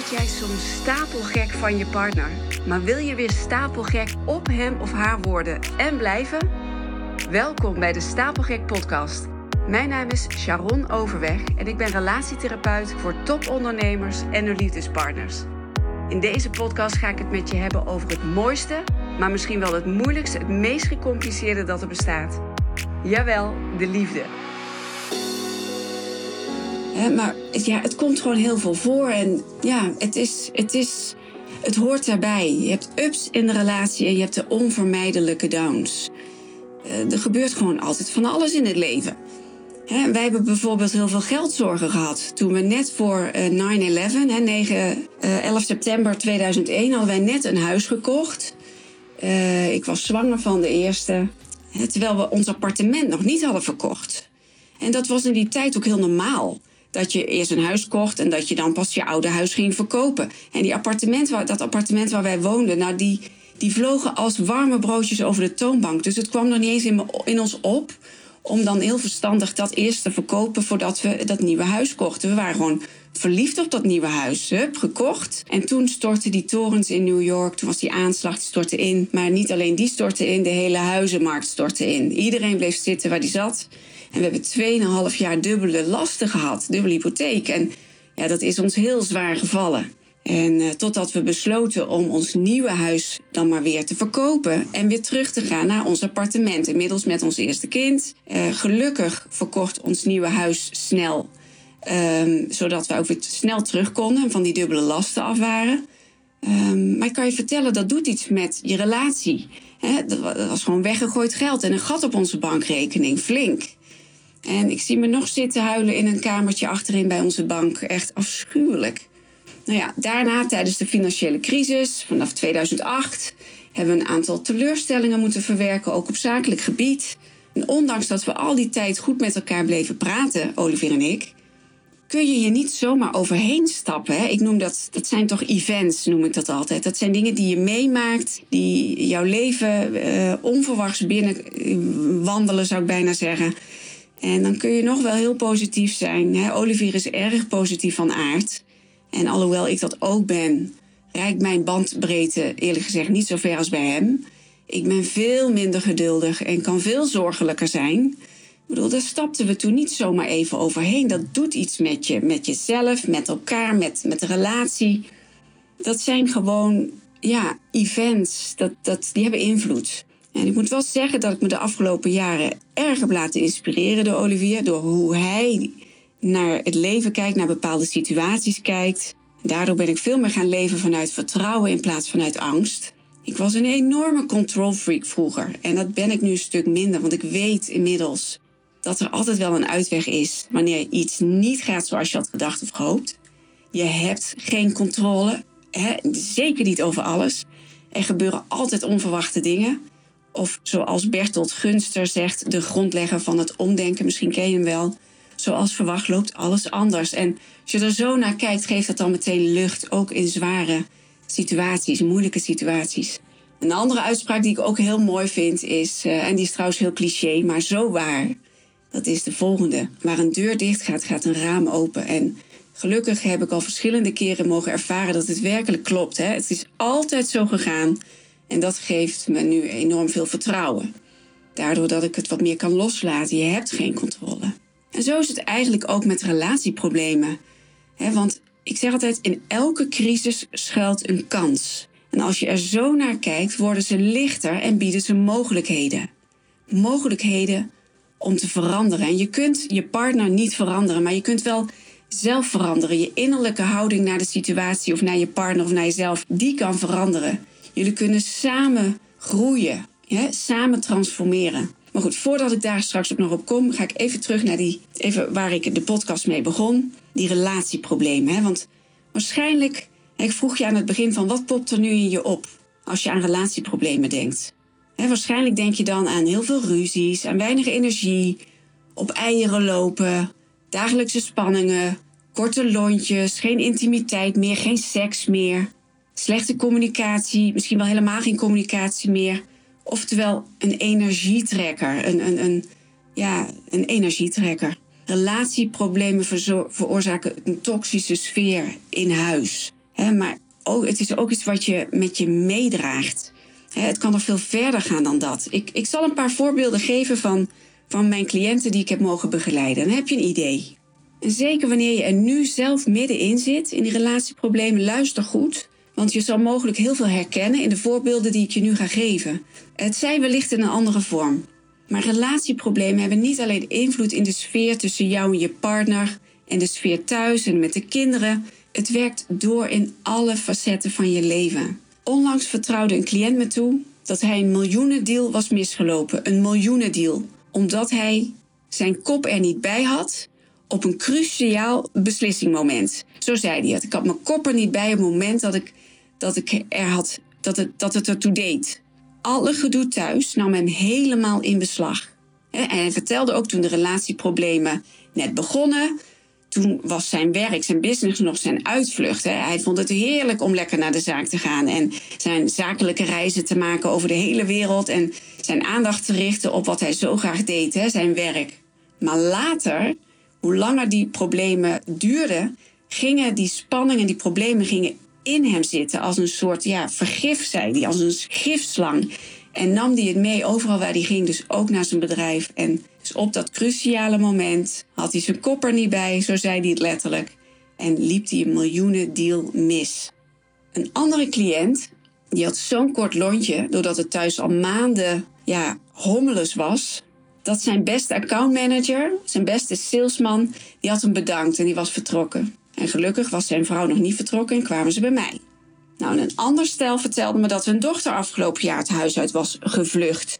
Word jij soms stapelgek van je partner, maar wil je weer stapelgek op hem of haar worden en blijven? Welkom bij de Stapelgek Podcast. Mijn naam is Sharon Overweg en ik ben relatietherapeut voor topondernemers en hun liefdespartners. In deze podcast ga ik het met je hebben over het mooiste, maar misschien wel het moeilijkste, het meest gecompliceerde dat er bestaat. Jawel, de liefde maar ja, het komt gewoon heel veel voor. En ja, het, is, het, is, het hoort daarbij. Je hebt ups in de relatie en je hebt de onvermijdelijke downs. Uh, er gebeurt gewoon altijd van alles in het leven. Wij hebben bijvoorbeeld heel veel geldzorgen gehad. Toen we net voor uh, 9-11, 9, uh, 11 september 2001, hadden wij net een huis gekocht. Uh, ik was zwanger van de eerste. Terwijl we ons appartement nog niet hadden verkocht. En dat was in die tijd ook heel normaal dat je eerst een huis kocht en dat je dan pas je oude huis ging verkopen. En die appartement, dat appartement waar wij woonden, nou die, die vlogen als warme broodjes over de toonbank. Dus het kwam nog niet eens in, in ons op om dan heel verstandig dat eerst te verkopen voordat we dat nieuwe huis kochten. We waren gewoon verliefd op dat nieuwe huis. Hup, gekocht. En toen stortten die torens in New York. Toen was die aanslag, stortte in. Maar niet alleen die stortte in, de hele huizenmarkt stortte in. Iedereen bleef zitten waar die zat. En we hebben 2,5 jaar dubbele lasten gehad, dubbele hypotheek. En ja, dat is ons heel zwaar gevallen. En uh, totdat we besloten om ons nieuwe huis dan maar weer te verkopen en weer terug te gaan naar ons appartement. Inmiddels met ons eerste kind. Uh, gelukkig verkocht ons nieuwe huis snel, um, zodat we ook weer snel terug konden en van die dubbele lasten af waren. Um, maar ik kan je vertellen, dat doet iets met je relatie. Dat was gewoon weggegooid geld en een gat op onze bankrekening, flink. En ik zie me nog zitten huilen in een kamertje achterin bij onze bank. Echt afschuwelijk. Nou ja, daarna tijdens de financiële crisis vanaf 2008 hebben we een aantal teleurstellingen moeten verwerken, ook op zakelijk gebied. En ondanks dat we al die tijd goed met elkaar bleven praten, Olivier en ik, kun je hier niet zomaar overheen stappen. Hè? Ik noem dat, dat zijn toch events, noem ik dat altijd. Dat zijn dingen die je meemaakt, die jouw leven onverwachts binnen eh, wandelen, zou ik bijna zeggen. En dan kun je nog wel heel positief zijn. Hè? Olivier is erg positief van aard. En alhoewel ik dat ook ben, reikt mijn bandbreedte eerlijk gezegd niet zo ver als bij hem. Ik ben veel minder geduldig en kan veel zorgelijker zijn. Ik bedoel, daar stapten we toen niet zomaar even overheen. Dat doet iets met je, met jezelf, met elkaar, met, met de relatie. Dat zijn gewoon, ja, events. Dat, dat, die hebben invloed. En ik moet wel zeggen dat ik me de afgelopen jaren erg heb laten inspireren door Olivier. Door hoe hij naar het leven kijkt, naar bepaalde situaties kijkt. Daardoor ben ik veel meer gaan leven vanuit vertrouwen in plaats vanuit angst. Ik was een enorme control freak vroeger. En dat ben ik nu een stuk minder, want ik weet inmiddels dat er altijd wel een uitweg is wanneer iets niet gaat zoals je had gedacht of gehoopt. Je hebt geen controle, hè? zeker niet over alles. Er gebeuren altijd onverwachte dingen. Of zoals Bertolt Gunster zegt, de grondlegger van het omdenken, misschien ken je hem wel. Zoals verwacht loopt alles anders. En als je er zo naar kijkt, geeft dat dan meteen lucht, ook in zware situaties, moeilijke situaties. Een andere uitspraak die ik ook heel mooi vind is, uh, en die is trouwens heel cliché, maar zo waar. Dat is de volgende. Waar een deur dicht gaat, gaat een raam open. En gelukkig heb ik al verschillende keren mogen ervaren dat het werkelijk klopt. Hè? Het is altijd zo gegaan. En dat geeft me nu enorm veel vertrouwen. Daardoor dat ik het wat meer kan loslaten. Je hebt geen controle. En zo is het eigenlijk ook met relatieproblemen. want ik zeg altijd, in elke crisis schuilt een kans. En als je er zo naar kijkt, worden ze lichter en bieden ze mogelijkheden. Mogelijkheden om te veranderen. En je kunt je partner niet veranderen, maar je kunt wel zelf veranderen. Je innerlijke houding naar de situatie of naar je partner of naar jezelf, die kan veranderen. Jullie kunnen samen groeien, hè? samen transformeren. Maar goed, voordat ik daar straks ook nog op kom, ga ik even terug naar die, even waar ik de podcast mee begon. Die relatieproblemen. Hè? Want waarschijnlijk, ik vroeg je aan het begin van wat popt er nu in je op als je aan relatieproblemen denkt. Hè, waarschijnlijk denk je dan aan heel veel ruzies, aan weinig energie, op eieren lopen, dagelijkse spanningen, korte lontjes, geen intimiteit meer, geen seks meer slechte communicatie, misschien wel helemaal geen communicatie meer. Oftewel een energietrekker, een, een, een, ja, een energietrekker. Relatieproblemen veroorzaken een toxische sfeer in huis. maar ook, het is ook iets wat je met je meedraagt. het kan nog veel verder gaan dan dat. Ik, ik zal een paar voorbeelden geven van, van mijn cliënten die ik heb mogen begeleiden. Dan heb je een idee. Zeker wanneer je er nu zelf middenin zit, in die relatieproblemen, luister goed. Want je zal mogelijk heel veel herkennen in de voorbeelden die ik je nu ga geven. Het zij wellicht in een andere vorm. Maar relatieproblemen hebben niet alleen invloed in de sfeer tussen jou en je partner en de sfeer thuis en met de kinderen. Het werkt door in alle facetten van je leven. Onlangs vertrouwde een cliënt me toe dat hij een miljoenendeal was misgelopen. Een miljoenendeal. Omdat hij zijn kop er niet bij had op een cruciaal beslissingmoment. Zo zei hij het. Ik had mijn kop er niet bij op het moment dat ik, dat ik er had, dat het, dat het ertoe deed. Alle gedoe thuis nam hem helemaal in beslag. En hij vertelde ook toen de relatieproblemen net begonnen. Toen was zijn werk, zijn business nog zijn uitvlucht. Hij vond het heerlijk om lekker naar de zaak te gaan en zijn zakelijke reizen te maken over de hele wereld en zijn aandacht te richten op wat hij zo graag deed, zijn werk. Maar later hoe langer die problemen duurden, gingen die spanningen, die problemen gingen in hem zitten als een soort ja, vergif, zei hij, als een gifslang. En nam hij het mee overal waar hij ging, dus ook naar zijn bedrijf. En dus op dat cruciale moment had hij zijn kop er niet bij, zo zei hij het letterlijk. En liep hij een miljoenen deal mis. Een andere cliënt, die had zo'n kort lontje, doordat het thuis al maanden ja, hommeles was, dat zijn beste accountmanager, zijn beste salesman, die had hem bedankt en die was vertrokken. En gelukkig was zijn vrouw nog niet vertrokken en kwamen ze bij mij. Nou, een ander stel vertelde me dat hun dochter afgelopen jaar het huis uit was gevlucht.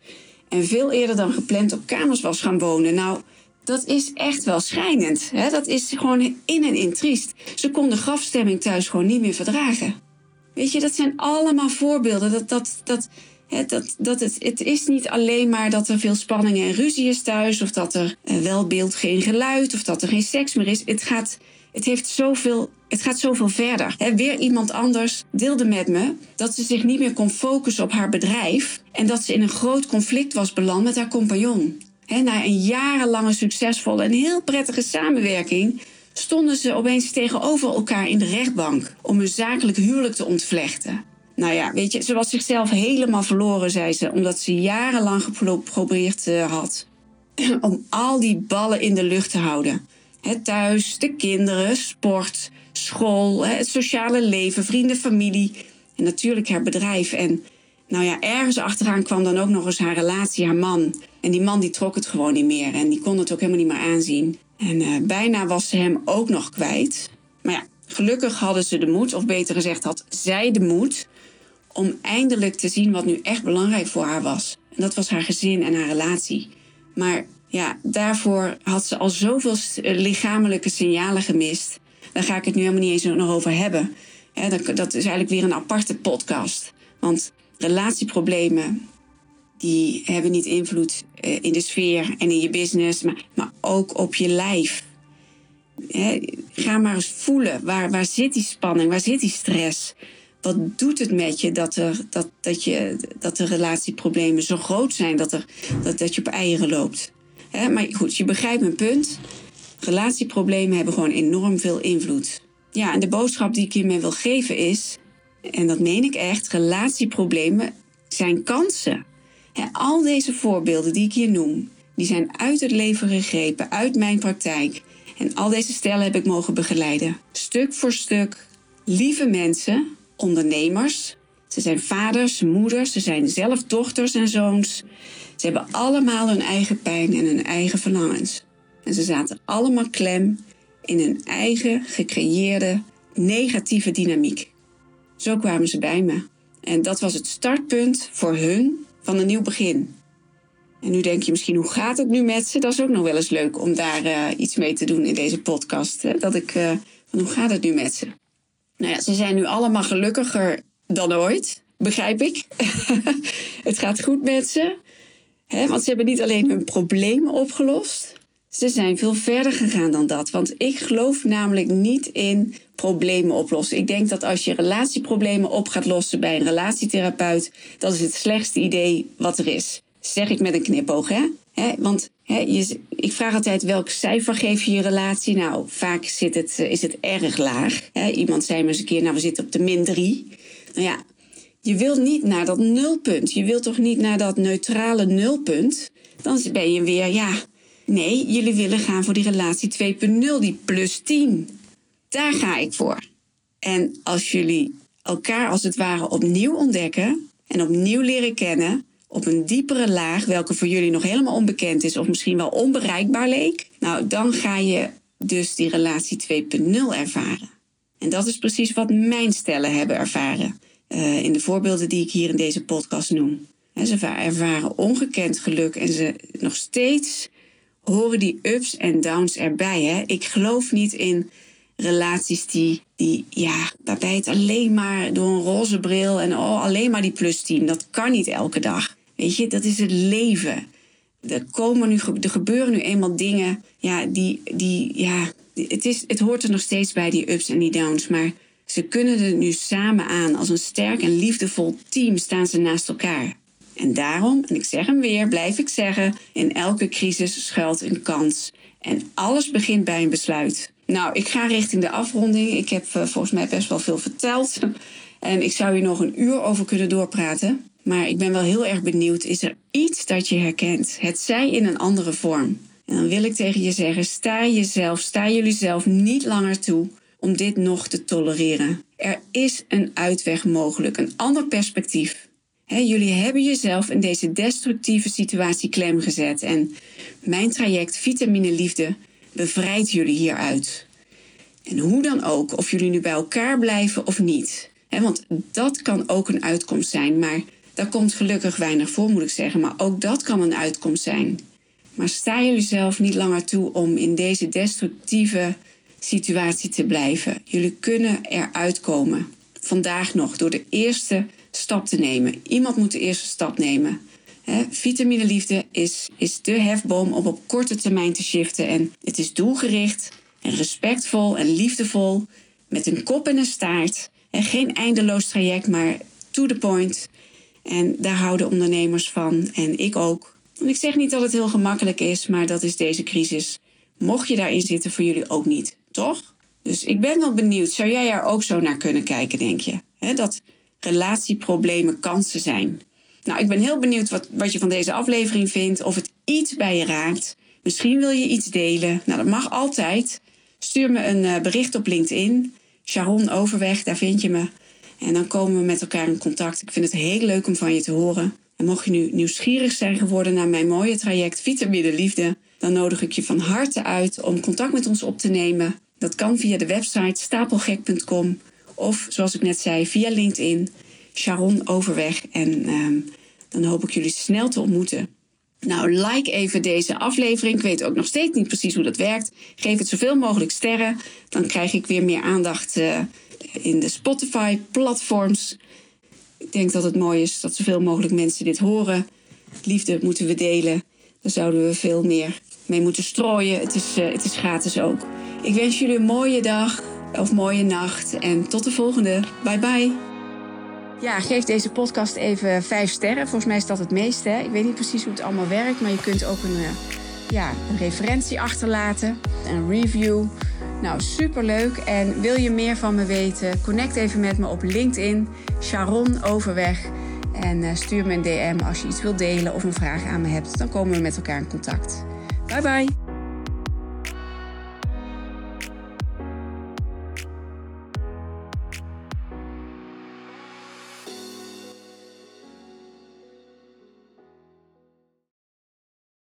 En veel eerder dan gepland op kamers was gaan wonen. Nou, dat is echt wel schrijnend. Hè? Dat is gewoon in en in triest. Ze kon de grafstemming thuis gewoon niet meer verdragen. Weet je, dat zijn allemaal voorbeelden. Dat, dat, dat, dat, dat het, het is niet alleen maar dat er veel spanningen en ruzie is thuis, of dat er eh, wel beeld, geen geluid, of dat er geen seks meer is. Het gaat, het heeft zoveel, het gaat zoveel verder. weer iemand anders deelde met me dat ze zich niet meer kon focussen op haar bedrijf en dat ze in een groot conflict was beland met haar compagnon. na een jarenlange succesvolle en heel prettige samenwerking stonden ze opeens tegenover elkaar in de rechtbank om hun zakelijk huwelijk te ontvlechten. Nou ja, weet je, ze was zichzelf helemaal verloren, zei ze, omdat ze jarenlang geprobeerd uh, had om al die ballen in de lucht te houden. Het thuis, de kinderen, sport, school, het sociale leven, vrienden, familie en natuurlijk haar bedrijf. En nou ja, ergens achteraan kwam dan ook nog eens haar relatie, haar man. En die man die trok het gewoon niet meer en die kon het ook helemaal niet meer aanzien. En uh, bijna was ze hem ook nog kwijt. Maar ja, gelukkig hadden ze de moed, of beter gezegd had zij de moed, om eindelijk te zien wat nu echt belangrijk voor haar was. En dat was haar gezin en haar relatie. Maar ja, daarvoor had ze al zoveel lichamelijke signalen gemist. Daar ga ik het nu helemaal niet eens nog over hebben. dat is eigenlijk weer een aparte podcast. Want relatieproblemen, die hebben niet invloed eh, in de sfeer en in je business, maar, maar ook op je lijf. ga maar eens voelen, waar, waar zit die spanning, waar zit die stress? wat doet het met je dat, er, dat, dat, je, dat de relatieproblemen zo groot zijn dat, er, dat, dat je op eieren loopt? Maar goed, je begrijpt mijn punt. Relatieproblemen hebben gewoon enorm veel invloed. Ja, en de boodschap die ik hiermee wil geven is, en dat meen ik echt, relatieproblemen zijn kansen. al deze voorbeelden die ik hier noem, die zijn uit het leven gegrepen, uit mijn praktijk. En al deze stellen heb ik mogen begeleiden. Stuk voor stuk, lieve mensen ondernemers. Ze zijn vaders, moeders, ze zijn zelf dochters en zoons. Ze hebben allemaal hun eigen pijn en hun eigen verlangens. En ze zaten allemaal klem in hun eigen gecreëerde negatieve dynamiek. Zo kwamen ze bij me. En dat was het startpunt voor hun van een nieuw begin. En nu denk je misschien, hoe gaat het nu met ze? Dat is ook nog wel eens leuk om daar uh, iets mee te doen in deze podcast. Hè? Dat ik, uh, hoe gaat het nu met ze? Nou ja, ze zijn nu allemaal gelukkiger dan ooit, begrijp ik. het gaat goed met ze. Hè, want ze hebben niet alleen hun problemen opgelost. Ze zijn veel verder gegaan dan dat. Want ik geloof namelijk niet in problemen oplossen. Ik denk dat als je relatieproblemen op gaat lossen bij een relatietherapeut, dat is het slechtste idee wat er is. Zeg ik met een knipoog, hè? want je, ik vraag altijd welk cijfer geef je je relatie? Nou, vaak zit het, eh, is het erg laag. iemand zei me eens een keer, nou we zitten op de min 3. Ja, je wilt niet naar dat nulpunt. Je wilt toch niet naar dat neutrale nulpunt? Dan ben je weer, ja, nee, jullie willen gaan voor die relatie 2.0, die plus 10. Daar ga ik voor. En als jullie elkaar als het ware opnieuw ontdekken en opnieuw leren kennen, op een diepere laag, welke voor jullie nog helemaal onbekend is of misschien wel onbereikbaar leek, nou dan ga je dus die relatie 2.0 ervaren. En dat is precies wat mijn stellen hebben ervaren uh, in de voorbeelden die ik hier in deze podcast noem. ze ervaren ongekend geluk en ze nog steeds horen die ups en downs erbij. Hè? Ik geloof niet in relaties die, die, ja, waarbij het alleen maar door een roze bril en oh, alleen maar die plus 10. Dat kan niet elke dag. Weet je, dat is het leven. Er, komen nu, er gebeuren nu eenmaal dingen, ja, die, die, ja, het, is, het hoort er nog steeds bij, die ups en die downs. Maar ze kunnen er nu samen aan. Als een sterk en liefdevol team staan ze naast elkaar. En daarom, en ik zeg hem weer, blijf ik zeggen, in elke crisis schuilt een kans. En alles begint bij een besluit. Nou, ik ga richting de afronding. Ik heb uh, volgens mij best wel veel verteld. En ik zou hier nog een uur over kunnen doorpraten. Maar ik ben wel heel erg benieuwd, is er iets dat je herkent? Het zij in een andere vorm. En dan wil ik tegen je zeggen, sta jezelf, sta jullie zelf niet langer toe om dit nog te tolereren. Er is een uitweg mogelijk, een ander perspectief. jullie hebben jezelf in deze destructieve situatie klem gezet en mijn traject Vitamine Liefde bevrijdt jullie hieruit. En hoe dan ook, of jullie nu bij elkaar blijven of niet. want dat kan ook een uitkomst zijn, maar daar komt gelukkig weinig voor, moet ik zeggen. Maar ook dat kan een uitkomst zijn. Maar sta jullie zelf niet langer toe om in deze destructieve situatie te blijven. Jullie kunnen eruit komen. Vandaag nog, door de eerste stap te nemen. Iemand moet de eerste stap nemen. Vitamine liefde is, is de hefboom om op korte termijn te shiften. En het is doelgericht en respectvol en liefdevol. Met een kop en een staart. En geen eindeloos traject, maar to the point. En daar houden ondernemers van. En ik ook. Ik zeg niet dat het heel gemakkelijk is, maar dat is deze crisis. Mocht je daarin zitten, voor jullie ook niet. Toch? Dus ik ben wel benieuwd. Zou jij er ook zo naar kunnen kijken, denk je? dat relatieproblemen kansen zijn. Nou, ik ben heel benieuwd wat, wat je van deze aflevering vindt. Of het iets bij je raakt. Misschien wil je iets delen. Nou, dat mag altijd. Stuur me een eh, bericht op LinkedIn. Sharon Overweg, daar vind je me. En dan komen we met elkaar in contact. Ik vind het heel leuk om van je te horen. En mocht je nu nieuwsgierig zijn geworden naar mijn mooie traject Vitamine Liefde, dan nodig ik je van harte uit om contact met ons op te nemen. Dat kan via de website stapelgek.com of zoals ik net zei, via LinkedIn, Sharon Overweg. En ehm, dan hoop ik jullie snel te ontmoeten. Nou, like even deze aflevering. Ik weet ook nog steeds niet precies hoe dat werkt. Geef het zoveel mogelijk sterren. Dan krijg ik weer meer aandacht uh, in de Spotify-platforms. Ik denk dat het mooi is dat zoveel mogelijk mensen dit horen. Liefde moeten we delen. Daar zouden we veel meer mee moeten strooien. Het is, uh, het is gratis ook. Ik wens jullie een mooie dag of mooie nacht en tot de volgende. Bye bye. Ja, geef deze podcast even vijf sterren. Volgens mij is dat het meeste. Ik weet niet precies hoe het allemaal werkt, maar je kunt ook een, uh, ja, een referentie achterlaten, een review. Nou, superleuk. En wil je meer van me weten? Connect even met me op LinkedIn, Sharon Overweg. En uh, stuur me een DM als je iets wilt delen of een vraag aan me hebt. Dan komen we met elkaar in contact. Bye bye.